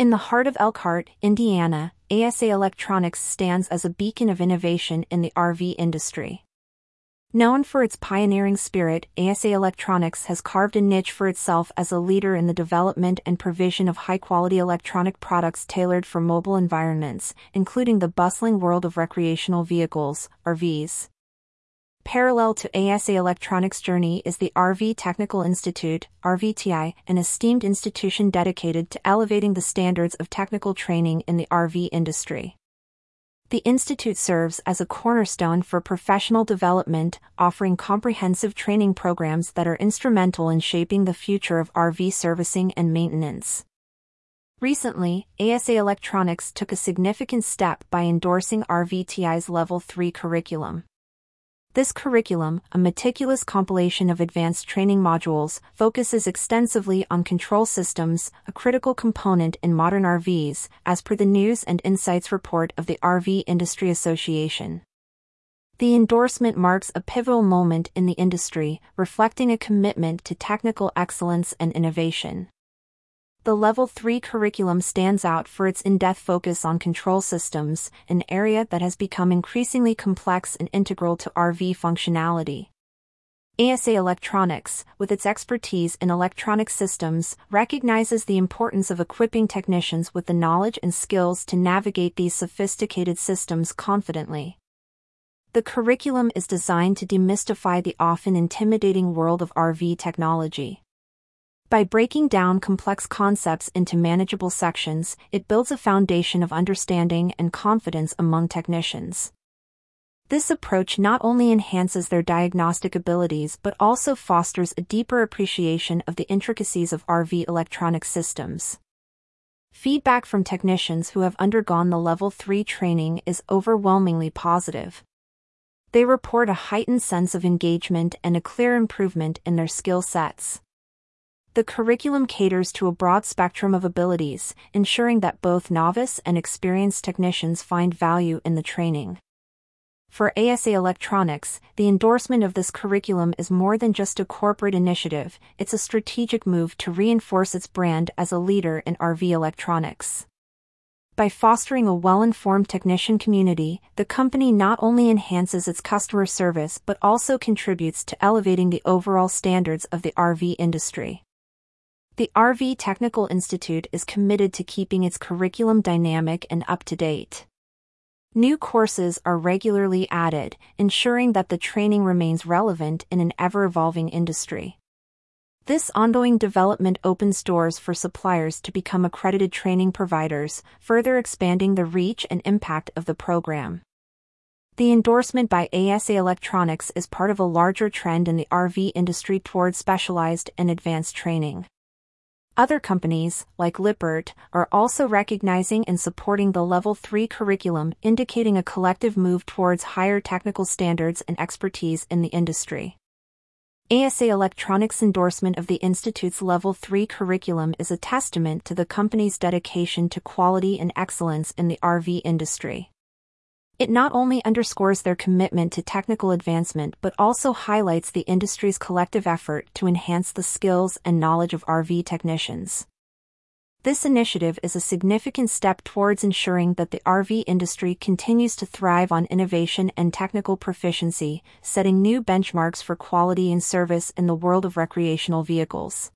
In the heart of Elkhart, Indiana, ASA Electronics stands as a beacon of innovation in the RV industry. Known for its pioneering spirit, ASA Electronics has carved a niche for itself as a leader in the development and provision of high-quality electronic products tailored for mobile environments, including the bustling world of recreational vehicles, RVs. Parallel to ASA Electronics' journey is the RV Technical Institute, RVTI, an esteemed institution dedicated to elevating the standards of technical training in the RV industry. The Institute serves as a cornerstone for professional development, offering comprehensive training programs that are instrumental in shaping the future of RV servicing and maintenance. Recently, ASA Electronics took a significant step by endorsing RVTI's Level 3 curriculum. This curriculum, a meticulous compilation of advanced training modules, focuses extensively on control systems, a critical component in modern RVs, as per the News and Insights report of the RV Industry Association. The endorsement marks a pivotal moment in the industry, reflecting a commitment to technical excellence and innovation. The Level 3 curriculum stands out for its in-depth focus on control systems, an area that has become increasingly complex and integral to RV functionality. ASA Electronics, with its expertise in electronic systems, recognizes the importance of equipping technicians with the knowledge and skills to navigate these sophisticated systems confidently. The curriculum is designed to demystify the often intimidating world of RV technology. By breaking down complex concepts into manageable sections, it builds a foundation of understanding and confidence among technicians. This approach not only enhances their diagnostic abilities but also fosters a deeper appreciation of the intricacies of RV electronic systems. Feedback from technicians who have undergone the Level 3 training is overwhelmingly positive. They report a heightened sense of engagement and a clear improvement in their skill sets. The curriculum caters to a broad spectrum of abilities, ensuring that both novice and experienced technicians find value in the training. For ASA Electronics, the endorsement of this curriculum is more than just a corporate initiative, it's a strategic move to reinforce its brand as a leader in RV electronics. By fostering a well informed technician community, the company not only enhances its customer service but also contributes to elevating the overall standards of the RV industry. The RV Technical Institute is committed to keeping its curriculum dynamic and up to date. New courses are regularly added, ensuring that the training remains relevant in an ever evolving industry. This ongoing development opens doors for suppliers to become accredited training providers, further expanding the reach and impact of the program. The endorsement by ASA Electronics is part of a larger trend in the RV industry toward specialized and advanced training. Other companies, like Lippert, are also recognizing and supporting the Level 3 curriculum, indicating a collective move towards higher technical standards and expertise in the industry. ASA Electronics' endorsement of the Institute's Level 3 curriculum is a testament to the company's dedication to quality and excellence in the RV industry. It not only underscores their commitment to technical advancement but also highlights the industry's collective effort to enhance the skills and knowledge of RV technicians. This initiative is a significant step towards ensuring that the RV industry continues to thrive on innovation and technical proficiency, setting new benchmarks for quality and service in the world of recreational vehicles.